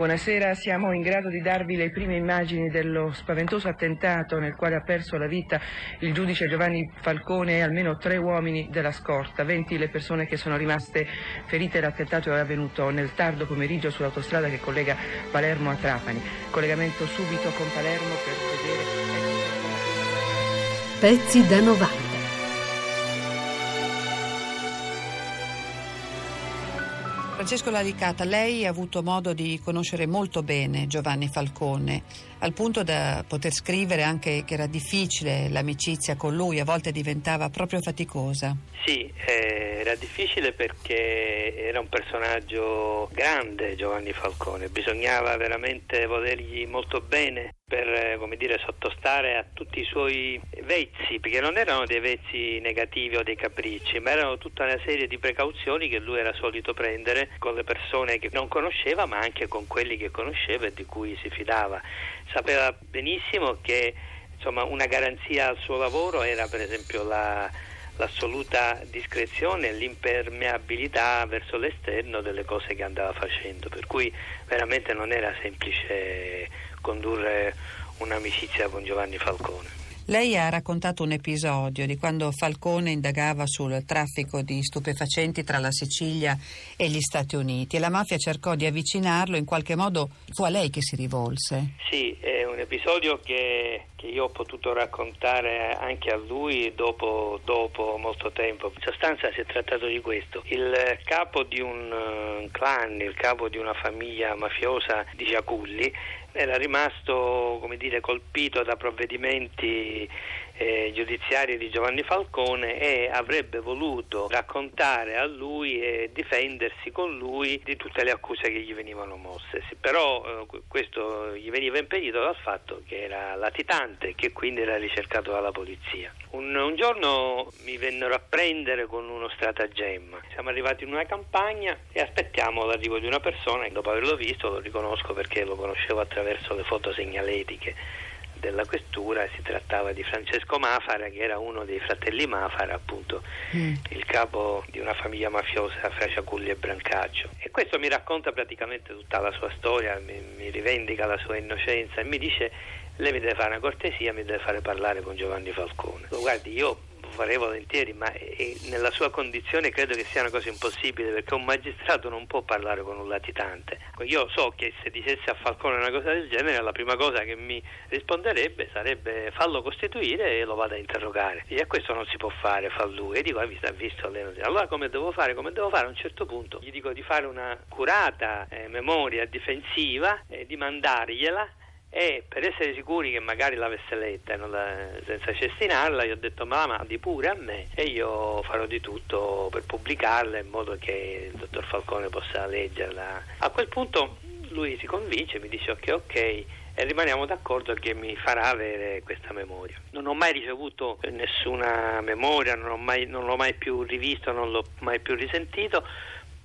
Buonasera, siamo in grado di darvi le prime immagini dello spaventoso attentato nel quale ha perso la vita il giudice Giovanni Falcone e almeno tre uomini della scorta, 20 le persone che sono rimaste ferite. L'attentato è avvenuto nel tardo pomeriggio sull'autostrada che collega Palermo a Trapani. Collegamento subito con Palermo per vedere... Pezzi da 90. Francesco Lalicata, lei ha avuto modo di conoscere molto bene Giovanni Falcone, al punto da poter scrivere anche che era difficile l'amicizia con lui, a volte diventava proprio faticosa. Sì, eh, era difficile perché era un personaggio grande Giovanni Falcone, bisognava veramente volergli molto bene per eh, dire, sottostare a tutti i suoi vezzi, perché non erano dei vezzi negativi o dei capricci, ma erano tutta una serie di precauzioni che lui era solito prendere con le persone che non conosceva, ma anche con quelli che conosceva e di cui si fidava. Sapeva benissimo che insomma, una garanzia al suo lavoro era per esempio la, l'assoluta discrezione e l'impermeabilità verso l'esterno delle cose che andava facendo, per cui veramente non era semplice condurre un'amicizia con Giovanni Falcone. Lei ha raccontato un episodio di quando Falcone indagava sul traffico di stupefacenti tra la Sicilia e gli Stati Uniti e la mafia cercò di avvicinarlo, in qualche modo fu a lei che si rivolse. Sì, è un episodio che, che io ho potuto raccontare anche a lui dopo, dopo, molto tempo. In sostanza si è trattato di questo. Il capo di un uh, clan, il capo di una famiglia mafiosa di Giaculli era rimasto come dire, colpito da provvedimenti eh, giudiziari di Giovanni Falcone e avrebbe voluto raccontare a lui e difendersi con lui di tutte le accuse che gli venivano mosse. Però eh, questo gli veniva impedito dal fatto che era latitante e che quindi era ricercato dalla polizia. Un, un giorno mi vennero a prendere con uno stratagemma. Siamo arrivati in una campagna e aspettiamo l'arrivo di una persona e dopo averlo visto lo riconosco perché lo conoscevo attraverso le foto segnaletiche della questura si trattava di Francesco Mafara che era uno dei fratelli Mafara appunto mm. il capo di una famiglia mafiosa fra Ciaculli e Brancaccio e questo mi racconta praticamente tutta la sua storia mi, mi rivendica la sua innocenza e mi dice lei mi deve fare una cortesia mi deve fare parlare con Giovanni Falcone guardi io farei volentieri, ma nella sua condizione credo che sia una cosa impossibile perché un magistrato non può parlare con un latitante. Io so che se dicessi a Falcone una cosa del genere, la prima cosa che mi risponderebbe sarebbe fallo costituire e lo vado a interrogare. E questo non si può fare, fa lui. E dico, ha visto, ha visto allora come devo fare? Come devo fare? A un certo punto gli dico di fare una curata eh, memoria difensiva e di mandargliela e per essere sicuri che magari l'avesse letta la, senza cestinarla gli ho detto ma la mandi pure a me e io farò di tutto per pubblicarla in modo che il dottor Falcone possa leggerla. A quel punto lui si convince mi dice ok ok. E rimaniamo d'accordo che mi farà avere questa memoria. Non ho mai ricevuto nessuna memoria non, mai, l'ho mai più rivisto non l'ho mai più risentito.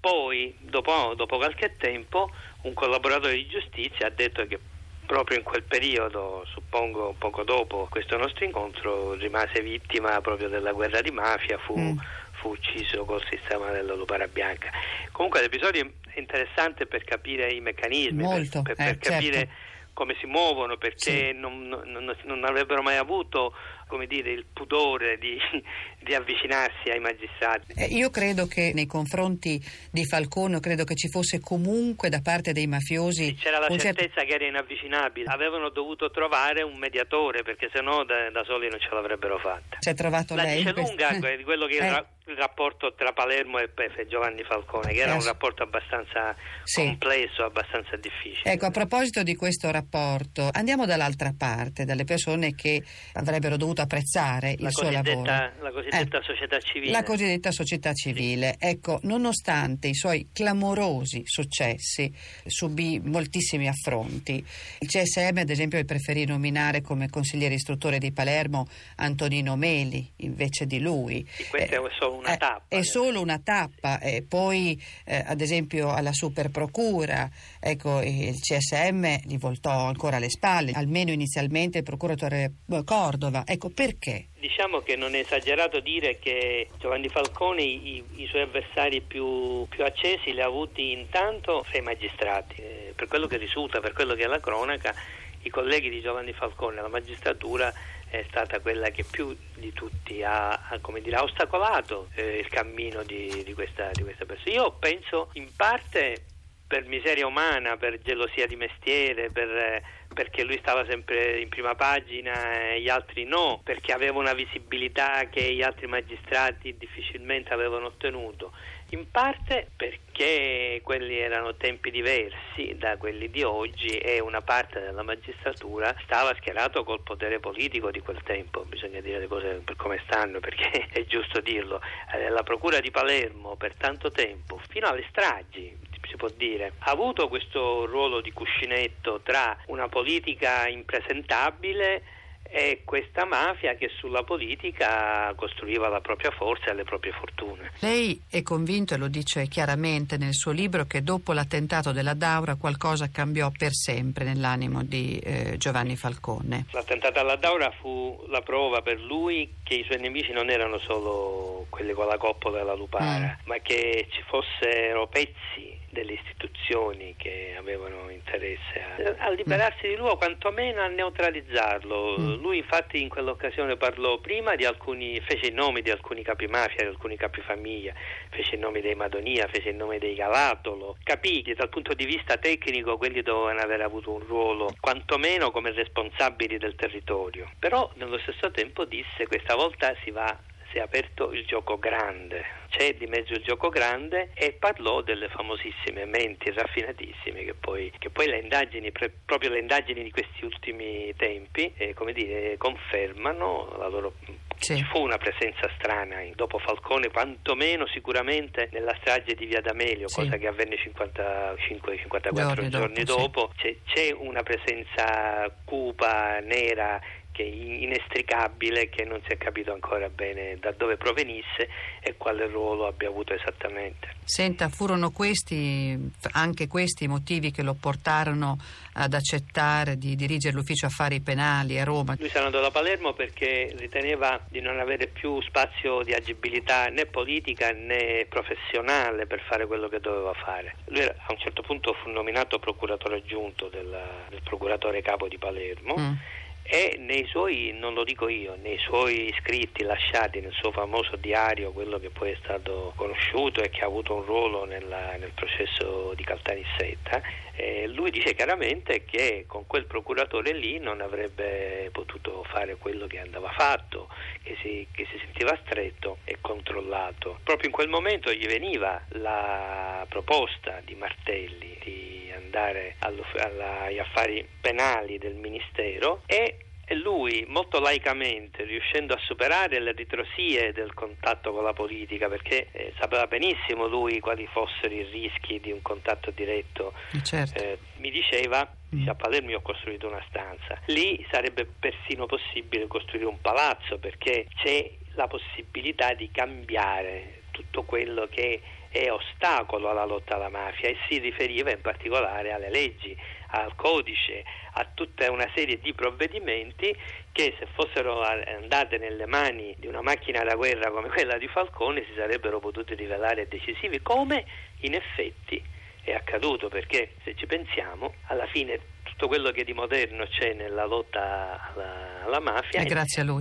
Poi dopo, dopo qualche tempo un collaboratore di giustizia ha detto che proprio in quel periodo, suppongo poco dopo questo nostro incontro, rimase vittima proprio della guerra di mafia, fu, mm. fu ucciso col sistema della lupara bianca. Comunque l'episodio è interessante per capire i meccanismi, Molto, per, per, eh, per capire certo. come si muovono, perché sì. non, non, non avrebbero mai avuto come dire, il pudore di, di avvicinarsi ai magistrati. Eh, io credo che nei confronti di Falcone, credo che ci fosse comunque da parte dei mafiosi... Sì, c'era la certezza certo... che era inavvicinabile, avevano dovuto trovare un mediatore perché sennò da, da soli non ce l'avrebbero fatta. Si è trovato la lei? La dice lunga di quello che eh. era il rapporto tra Palermo e Pefe Giovanni Falcone, che era un rapporto abbastanza sì. complesso, abbastanza difficile. Ecco, a proposito di questo rapporto, andiamo dall'altra parte, dalle persone che avrebbero dovuto apprezzare la il suo lavoro. La cosiddetta eh, società civile. La cosiddetta società civile. Sì. Ecco, nonostante i suoi clamorosi successi, subì moltissimi affronti. Il CSM, ad esempio, preferì nominare come consigliere istruttore di Palermo Antonino Meli invece di lui. Sì, questa eh, è solo una eh, tappa. È solo una tappa. E poi, eh, ad esempio, alla Superprocura, ecco, il CSM gli voltò ancora le spalle, almeno inizialmente il procuratore Cordova. Ecco, Ecco, perché? Diciamo che non è esagerato dire che Giovanni Falcone i, i suoi avversari più, più, accesi li ha avuti intanto fra magistrati. Eh, per quello che risulta, per quello che è la cronaca, i colleghi di Giovanni Falcone, la magistratura è stata quella che più di tutti ha, ha, dire, ostacolato eh, il cammino di, di, questa, di questa persona. Io penso in parte per miseria umana, per gelosia di mestiere, per, perché lui stava sempre in prima pagina e gli altri no, perché aveva una visibilità che gli altri magistrati difficilmente avevano ottenuto. In parte perché quelli erano tempi diversi da quelli di oggi e una parte della magistratura stava schierato col potere politico di quel tempo, bisogna dire le cose come stanno perché è giusto dirlo. Eh, la Procura di Palermo per tanto tempo, fino alle stragi, si può dire, ha avuto questo ruolo di cuscinetto tra una politica impresentabile e questa mafia che sulla politica costruiva la propria forza e le proprie fortune. Lei è convinto, e lo dice chiaramente nel suo libro, che dopo l'attentato della Daura qualcosa cambiò per sempre nell'animo di eh, Giovanni Falcone. L'attentato alla Daura fu la prova per lui che i suoi nemici non erano solo quelli con la coppola e la lupara, mm. ma che ci fossero pezzi delle istituzioni che avevano interesse a, a liberarsi di lui o quantomeno a neutralizzarlo. Mm. Lui infatti in quell'occasione parlò prima di alcuni, fece i nomi di alcuni capi mafia, di alcuni capi famiglia, fece i nomi dei Madonia, fece il nome dei Galatolo. Capì che dal punto di vista tecnico quelli dovevano aver avuto un ruolo quantomeno come responsabili del territorio. Però nello stesso tempo disse questa volta si va si è aperto il gioco grande, c'è di mezzo il gioco grande e parlò delle famosissime menti raffinatissime che poi, che poi le indagini, proprio le indagini di questi ultimi tempi, eh, come dire, confermano la loro sì. Ci fu una presenza strana dopo Falcone, quantomeno sicuramente nella strage di Via D'Amelio, sì. cosa che avvenne 55-54 giorni, giorni dopo. dopo. Sì. C'è, c'è una presenza cupa, nera che inestricabile che non si è capito ancora bene da dove provenisse e quale ruolo abbia avuto esattamente. Senta, furono questi anche questi i motivi che lo portarono ad accettare di dirigere l'ufficio affari penali a Roma? Lui se ne andò da Palermo perché riteneva di non avere più spazio di agibilità né politica né professionale per fare quello che doveva fare. Lui a un certo punto fu nominato procuratore aggiunto del, del procuratore capo di Palermo. Mm e nei suoi, non lo dico io, nei suoi scritti lasciati nel suo famoso diario, quello che poi è stato conosciuto e che ha avuto un ruolo nella, nel processo di Caltanissetta, eh, lui dice chiaramente che con quel procuratore lì non avrebbe potuto fare quello che andava fatto, che si, che si sentiva stretto e controllato. Proprio in quel momento gli veniva la proposta di Martelli di andare agli affari penali del Ministero e lui molto laicamente, riuscendo a superare le ritrosie del contatto con la politica, perché eh, sapeva benissimo lui quali fossero i rischi di un contatto diretto, eh, certo. eh, mi diceva mm. a Palermo ho costruito una stanza. Lì sarebbe persino possibile costruire un palazzo perché c'è la possibilità di cambiare tutto quello che è ostacolo alla lotta alla mafia e si riferiva in particolare alle leggi, al codice, a tutta una serie di provvedimenti che se fossero andate nelle mani di una macchina da guerra come quella di Falcone si sarebbero potuti rivelare decisivi, come in effetti è accaduto, perché se ci pensiamo, alla fine tutto quello che di moderno c'è nella lotta alla, alla mafia è,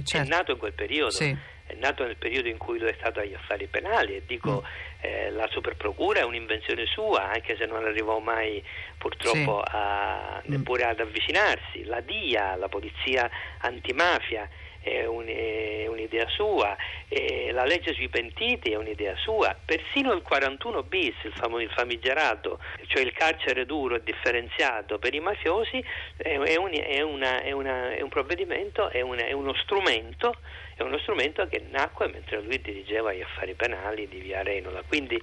certo. è, nato in quel periodo. Sì è nato nel periodo in cui lui è stato agli affari penali e dico mm. eh, la superprocura è un'invenzione sua anche se non arrivò mai purtroppo sì. a, neppure mm. ad avvicinarsi la DIA, la polizia antimafia è, un, è un'idea sua, la legge sui pentiti è un'idea sua, persino il 41 bis, il, fam- il famigerato, cioè il carcere duro e differenziato per i mafiosi, è, un, una, una, è un, provvedimento, è, una, è uno strumento è uno strumento che nacque mentre lui dirigeva gli affari penali di via Renola. Quindi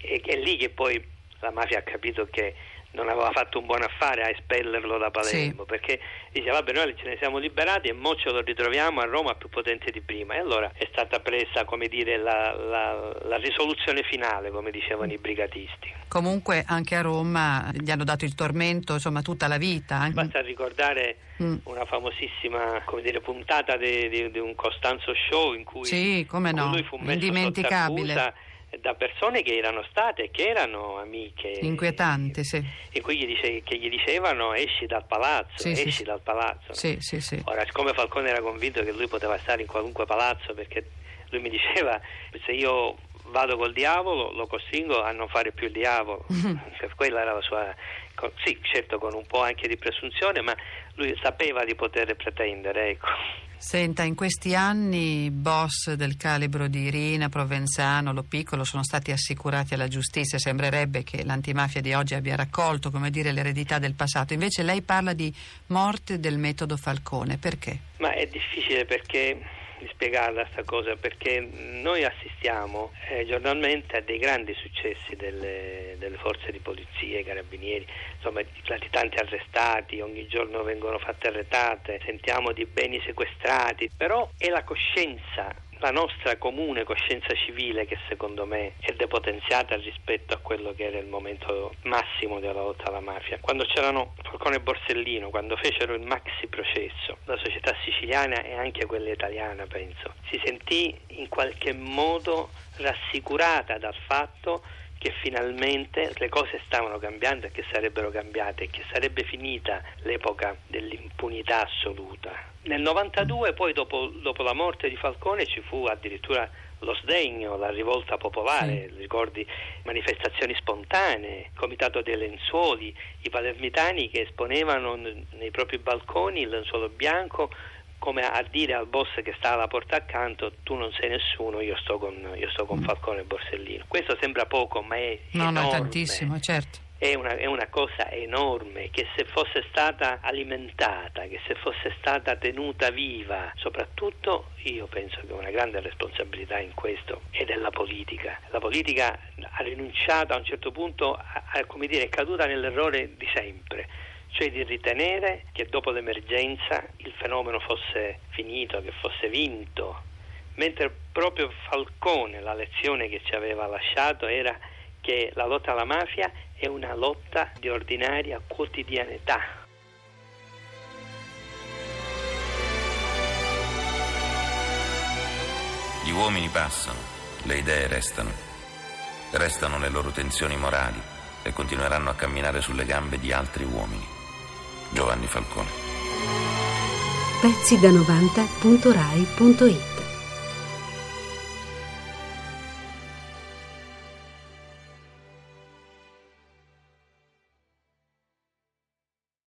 è, è lì che poi la mafia ha capito che non aveva fatto un buon affare a espellerlo da Palermo, sì. perché diceva vabbè noi ce ne siamo liberati e mo ce lo ritroviamo a Roma più potente di prima. E allora è stata presa, come dire, la, la, la risoluzione finale, come dicevano i brigatisti. Comunque anche a Roma gli hanno dato il tormento, insomma, tutta la vita. Basta ricordare mm. una famosissima dire, puntata di, di, di, un Costanzo Show in cui, sì, come no, lui fu messo indimenticabile da persone che erano state, che erano amiche. Inquietanti, sì. E cui gli dice, che gli dicevano esci dal palazzo, sì, esci sì, dal palazzo. Sì, sì, sì. Ora, siccome Falcone era convinto che lui poteva stare in qualunque palazzo, perché lui mi diceva se io vado col diavolo lo costringo a non fare più il diavolo. Mm-hmm. Quella era la sua... Sì, certo con un po' anche di presunzione, ma lui sapeva di poter pretendere, ecco. Senta, in questi anni boss del calibro di Irina, Provenzano, Lo Piccolo sono stati assicurati alla giustizia. Sembrerebbe che l'antimafia di oggi abbia raccolto, come dire, l'eredità del passato. Invece lei parla di morte del metodo Falcone. Perché? Ma è difficile perché di spiegarla questa cosa perché noi assistiamo eh, giornalmente a dei grandi successi delle, delle forze di polizia, i carabinieri, insomma tanti arrestati, ogni giorno vengono fatte arretate, sentiamo di beni sequestrati, però è la coscienza la nostra comune coscienza civile che secondo me è depotenziata rispetto a quello che era il momento massimo della lotta alla mafia. Quando c'erano Falcone e Borsellino, quando fecero il maxi processo, la società siciliana e anche quella italiana penso, si sentì in qualche modo rassicurata dal fatto che finalmente le cose stavano cambiando e che sarebbero cambiate e che sarebbe finita l'epoca dell'impunità assoluta. Nel 92 poi dopo, dopo la morte di Falcone ci fu addirittura lo sdegno, la rivolta popolare, sì. ricordi manifestazioni spontanee, il comitato dei lenzuoli, i palermitani che esponevano nei propri balconi il lenzuolo bianco come a dire al boss che sta alla porta accanto tu non sei nessuno, io sto con, io sto con mm. Falcone e Borsellino. Questo sembra poco, ma è no, enorme. No, tantissimo, certo. È una, è una, cosa enorme che se fosse stata alimentata, che se fosse stata tenuta viva, soprattutto io penso che una grande responsabilità in questo è della politica. La politica ha rinunciato a un certo punto, a, a, come dire, è caduta nell'errore di sempre cioè di ritenere che dopo l'emergenza il fenomeno fosse finito, che fosse vinto, mentre proprio Falcone la lezione che ci aveva lasciato era che la lotta alla mafia è una lotta di ordinaria quotidianità. Gli uomini passano, le idee restano, restano le loro tensioni morali e continueranno a camminare sulle gambe di altri uomini. Giovanni Falcone. Pezzi da 90.rai.it